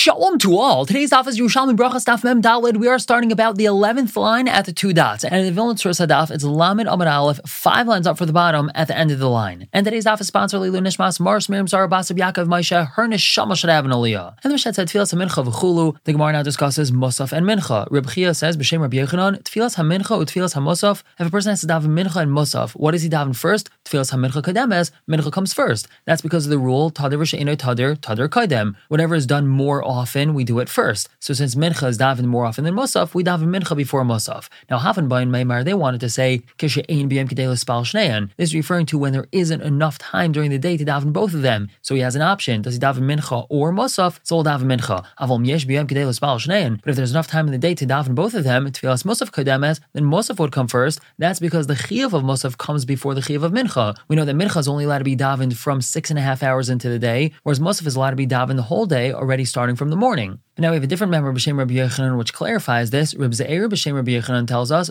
Shalom to all. Today's daf is Yerushalmi Brachas Daf Mem Dalid. We are starting about the eleventh line at the two dots, and in the Vilna Tzur Sadaf, it's Lamed Amid Aleph, five lines up for the bottom at the end of the line. And today's daf is sponsored Nishmas Mars Miriam Zara Basab Yaakov Maisha Her Neshama should have an Aliyah. And the Mishnah said Tfilas Hamincha v'Chulu. The Gemara now discusses Musaf and Mincha. Reb Chia says B'Shem Rabbi Yechanan Tfilas Hamincha uTfilas Hamusaf. If a person has to daven Mincha and Musaf, what does he daven first? Tfilas Hamincha Kademes. Mincha comes first. That's because of the rule Tadir V'Sheino Tadir Tadir Kadem. Whatever is done more often, we do it first. So since mincha is davened more often than musaf, we daven mincha before musaf. Now Hafenbein Maimar, they wanted to say. This is referring to when there isn't enough time during the day to daven both of them. So he has an option. Does he daven mincha or musaf? So he'll daven mincha. But if there's enough time in the day to daven both of them, tfilas musaf kademes, then musaf would come first. That's because the chiyuv of musaf comes before the chiyuv of mincha. We know that mincha is only allowed to be davened from six and a half hours into the day, whereas musaf is allowed to be davened the whole day already starting from the morning. But now we have a different member, B'Shem Rabbi Yechanan, which clarifies this. Reb Ze'er B'Shem Rabbi Yechanan tells us.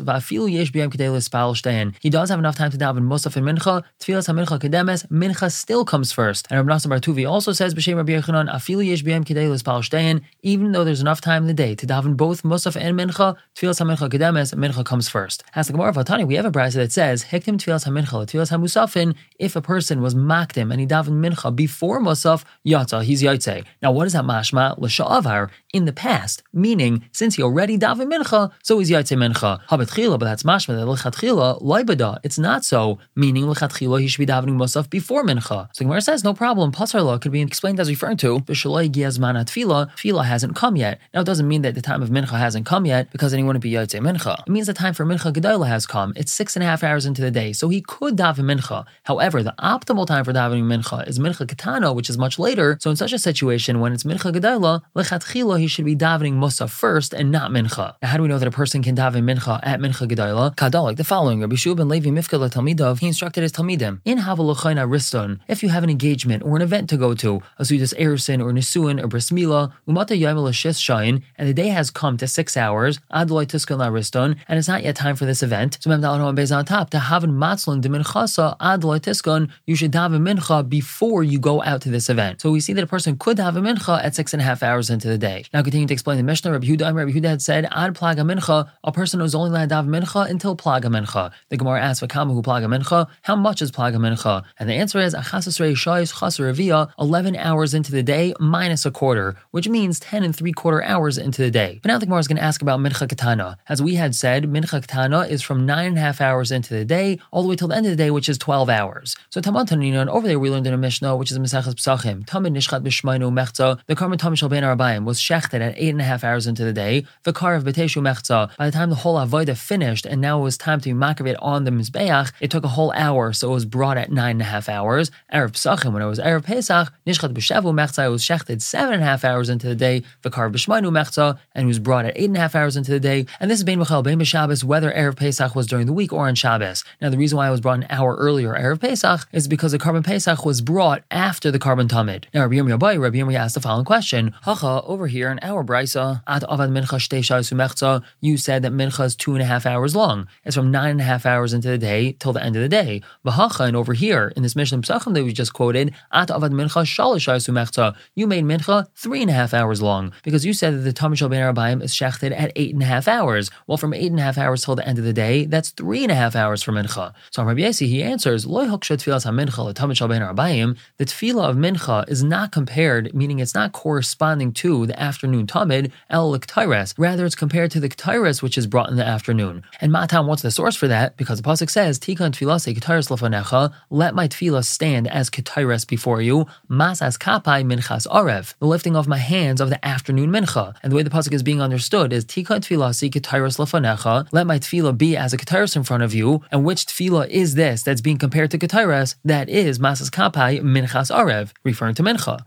He does have enough time to daven Musaf and Mincha. Tfilas ha-Mincha kedemes. Mincha still comes first. And Rabbi Nassim Bartuvi also says, B'Shem Rabbi Yechanan, Afilu yesh b'yam kedei l'spal shtein. Even though there's enough time in the day to daven both Musaf and Mincha, Tfilas ha-Mincha kedemes, Mincha comes first. As the Gemara of Hatani, we have a brisa that says, Hiktim Tfilas ha-Mincha, Tfilas ha-Musafin. If a person was makdim and he davened Mincha before Musaf, Yatza, he's Yaitse. Now what is that mashma? L'sha'avar, in the past meaning since he already daven mincha, so he's yaitze mincha. Habetchila, but that's mashma that lechatchila loibada. It's not so, meaning lechatchila he should be davening musaf before mincha. So Gemara says no problem. Pasarla could be explained as referring to b'shaloi giazman tefila. Tefila hasn't come yet. Now it doesn't mean that the time of mincha hasn't come yet because then he wouldn't be yaitze mincha. It means the time for mincha gedayla has come. It's six and a half hours into the day, so he could daven mincha. However, the optimal time for davening mincha is mincha katana, which is much later. So in such a situation, when it's mincha gedayla, lechatchila he should be davening Musaf first and not Mincha. Now, how do we know that a person can daven Mincha at Mincha Gedayla? Kadal, the following. Rabbi Shua ben Levi Mifka Talmidav, he instructed his Talmidim, in Havalachaina Riston, if you have an engagement or an event to go to, a Sudas Erison or Nisuin or Bris Mila, Umata Yamil Shain, and the day has come to six hours, Adloi Tiskan La Riston, and it's not yet time for this event. So Mem Dalan Bez on top, to Havan Matzlin de Minchasa Adloi Tiskan, you should daven Mincha before you go out to this event. So we see that a person could have a Mincha at six and a half hours into the day. Now continuing to explain the Mishnah, Rabbi Huda, Rabbi Huda had said, Ad plaga mincha, a person who's only allowed to have mincha until plaga mincha. The Gemara asks, Vakama who plaga mincha, how much is plaga mincha? And the answer is, Achasasrei shais chasar 11 hours into the day minus a quarter, which means 10 and three quarter hours into the day. But now the Gemara is going to ask about mincha katana. As we had said, mincha katana is from nine and a half hours into the day all the way till the end of the day, which is 12 hours. So Tanina, and over there we learned in a Mishnah, which is a Mesachas Psachim, Tamid Nishchat Bishmainu Mechza, the Karman Tam Shal Ben Arabayim was shechted at eight and a half hours into the day. Of Beteshu Mechza, by the time the whole Avoida finished and now it was time to be makavit on the Mizbeach, it took a whole hour, so it was brought at nine and a half hours. Erev Psachim, when it was Erev Pesach, Nishchat B'Shavu Mechza, it was shechted seven and a half hours into the day. Of B'Shmainu Mechza, and it was brought at eight and a half hours into the day. And this is Bein Michal, Bein B'Shabbos, whether Erev Pesach was during the week or on Shabbos. Now, the reason why it was brought an hour earlier, Erev Pesach, is because the korban Pesach was brought after the korban Tamid. Now, Rabbi Yirmiyah Rabbi Yirmiyah asked the following question. Hacha, over here in our Brisa, at Avad Mincha you said that Mincha is two and a half hours long. It's from nine and a half hours into the day till the end of the day. V'hacha, and over here in this Mishnah Pesachim that we just quoted, at Avad Mincha Shalish you made Mincha three and a half hours long because you said that the Tamid Shal Ben Arabayim is shechted at eight and a half hours. Well, from eight and a half hours till the end of the day, that's three and a half hours for Mincha. So Rabbi Yesi, he answers, Loy Arabayim, the tefillah of Mincha is not compared, meaning it's not corresponding to the afternoon Tamid, El Liktaires. Rather, it's compared to the Ketairis, which is brought in the afternoon. And Matam, wants the source for that? Because the Pasuk says, Tikkun tefillah Ketairis lafanecha, let my tefillah stand as Ketairis before you, masas kapai minchas arev, the lifting of my hands of the afternoon mincha. And the way the Pasuk is being understood is Tikkun tefillah Ketairis lafanecha, let my tefillah be as a Ketairis in front of you. And which tefillah is this that's being compared to Ketairis? That is masas kapai minchas arev, referring to mincha.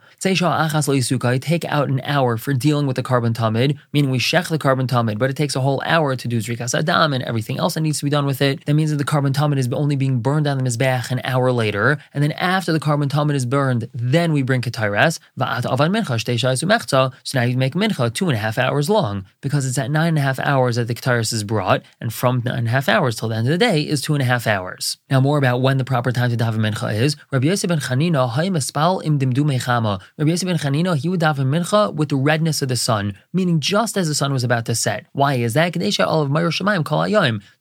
Take out an hour for dealing with the korban tamid, meaning we shech the korban tamid, but it takes a whole hour to do zrikas adam and everything else that needs to be done with it. That means that the korban tamid is only being burned on the mizbeach an hour later, and then after the korban tamid is burned, then we bring ketairas. Va'at avan mincha So now you make mincha two and a half hours long because it's at nine and a half hours that the ketairas is brought, and from nine and a half hours till the end of the day is two and a half hours. Now more about when the proper time to daven mincha is. Rabbi Yosef ben Chanina. Rabbi Yosef ben Chanina he would daven mincha with the redness of the sun, meaning just as the sun was about to set. Why is that? So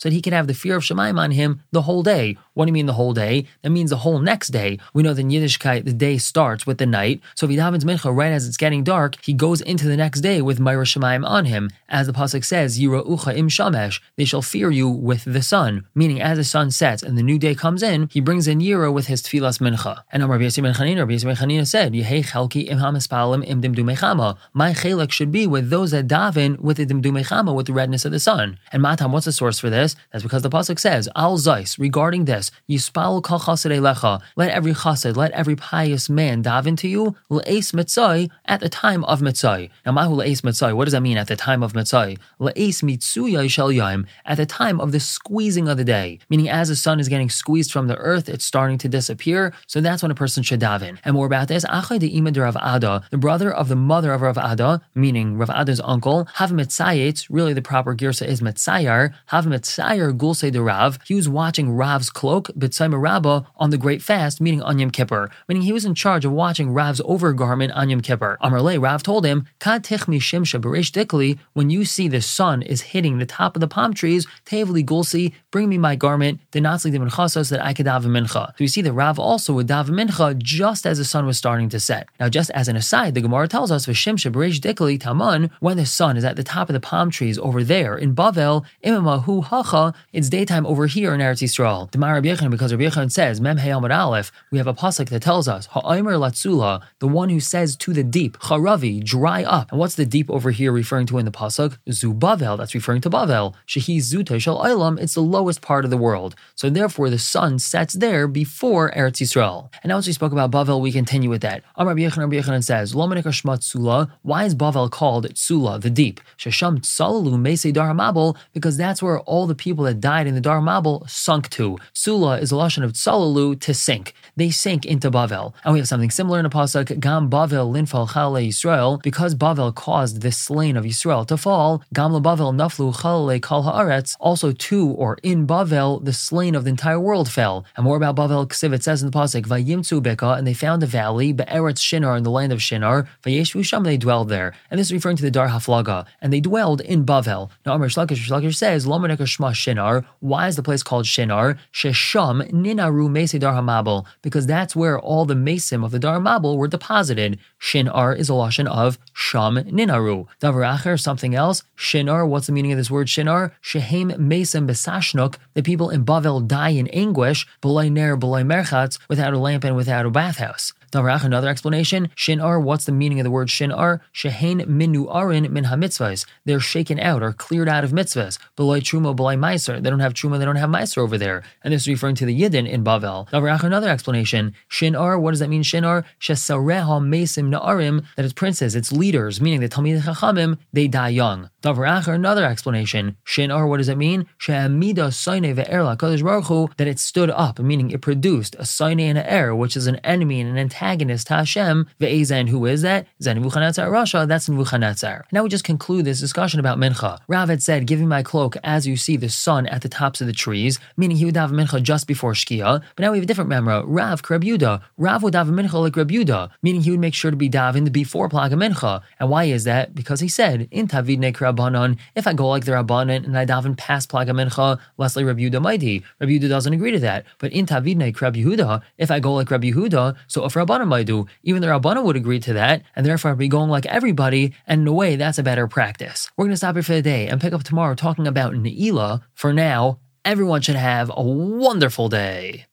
that he can have the fear of Shemaim on him the whole day. What do you mean the whole day? That means the whole next day. We know that in Yiddishkeit, the day starts with the night. So if he davens mincha right as it's getting dark, he goes into the next day with Meir Shemaim on him. As the pasuk says, Yira Ucha Im Shamesh, they shall fear you with the sun. Meaning, as the sun sets and the new day comes in, he brings in Yira with his tefillas mincha. And Rabbi Yossi ben Chanina, Rabbi Yossi ben Chanina said, Yehei chelki im hamaspalim im dimdumechama. My chelek should be with those that daven with the dimdumechama, with the redness of the sun. And Matam, what's the source for this? That's because the pasuk says, Al Zeis, regarding this, Yispal kol chassid lecha. Let every chassid, let every pious man daven to you, le'es mitzay, at the time of mitzay. Now, mahu le'es mitzay, what does that mean at the time of mitzay? Le'es mitsuya shel yaim, at the time of the squeezing of the day. Meaning, as the sun is getting squeezed from the earth, it's starting to disappear. So that's when a person should daven. And more about this, Achai de de Rav Ada, the brother of the mother of Rav Ada, meaning Rav Ada's uncle, Hav Mitzayetz, really the proper girsa is Mitzayar, Hav Mitzayar Gulse de Rav. He was watching Rav's cloak, B'tzayma Rabba, on the Great Fast, meaning on Yom Kippur, meaning he was in charge of watching Rav's overgarment on Yom Kippur. Amarle, Rav told him, Kad dikli, when you see the sun is hitting the top of the palm trees, Tevli Gulsi, bring me my garment, the Natsli de so that I could daven mincha. So you see that Rav also would daven mincha just as the sun was starting to set. Now, just as an aside, the Gemara tells us, V'shim sheberesh dikli taman, when the sun is at the top of the palm trees over there in Bavel, imamahu hacha, it's daytime over here in Eretz Yisrael. Demar Yechon, because Rabbi Yechon says, Mem Amar Aleph, we have a pasuk that tells us, Ha'omer latzula, the one who says to the deep, Charavi, dry up. And what's the deep over here referring to in the pasuk? Zu Bavel, that's referring to Bavel. Shehi Zuta Shal Olam, it's the lowest part of the world. So therefore, the sun sets there before Eretz Yisrael. And now, as we spoke about Bavel, we continue with that. Amar Rabbi Yechon, says. Why is Bavel called Sula, the deep? Shesham Tsalalu Mese Dar Mabel, because that's where all the people that died in the Darmabel sunk to. Sula is a lashon of Tsalalu to sink. They sink into Bavel. And we have something similar in a pasuk, Gam Bavel Linfal Chale Yisrael, because Bavel caused the slain of Yisrael to fall. Gam Bavel Naflu Chale Kal Haaretz. Also, to or in Bavel, the slain of the entire world fell. And more about Bavel Ksiv, says in the pasuk, Vayimtzu Beka, and they found a valley, Be'eretz Shinar, in the land of Shinar. Vayeshu Sham, they dwelled there. And this is referring to the Dar Haflaga. And they dwelled in Bavel. Now, Amr Shlakish, Shlakish says, Lomaneka Shma Shinar. Why is the place called Shinar? Shesham Ninaru Mesi Dar Hamabel, because that's where all the mesim of the Dar were deposited. Shinar is a lashon of Sham Ninaru. Davaracher, something else. Shinar, what's the meaning of this word Shinar? Shehem Mesim Besashnuk, the people in Bavel die in anguish, Belay Ner, Belay Merchatz, without a lamp and without a bathhouse. Another explanation. Shinar, what's the meaning of the word shinar? Shehain minu arin min hamitzvahs. They're shaken out or cleared out of mitzvahs. Beloy truma, beloy meiser. They don't have truma, they don't have meiser over there. And this is referring to the Yidden in Bavel. Another explanation. Shinar, what does that mean, shinar? Shesareha mesim na'arim, that it's princes, it's leaders, meaning they tell me the Talmid Chachamim, they die young. Another explanation. Shinar, what does it mean? She'amida soine ve'erla baruch that it stood up, meaning it produced a soine and an er, which is an enemy and an antagonist antagonist to Hashem, ve'ezen, who is that? Zen Nebuchadnezzar Rasha, that's Nebuchadnezzar. Now we just conclude this discussion about Mincha. Rav had said, give me my cloak as you see the sun at the tops of the trees, meaning he would have Mincha just before Shkia. But now we have a different memra, Rav Kreb Yuda. Rav would have Mincha like Reb Yuda, meaning he would make sure to be davened before Plaga Mincha. And why is that? Because he said, in Tavid Rabbanon, if I go like the Rabbanon and I daven past Plaga Mincha, Leslie Reb Yuda mighty. Reb Yuda doesn't agree to that. But in Tavid Reb Yehuda, if I go like Reb so if Rabbanon Rabbanim might do. Even the Rabbanim would agree to that, and therefore I'd be going like everybody, and in a way, that's a better practice. We're going to stop here for the day and pick up tomorrow talking about Ne'ilah. For now, everyone should have a wonderful day.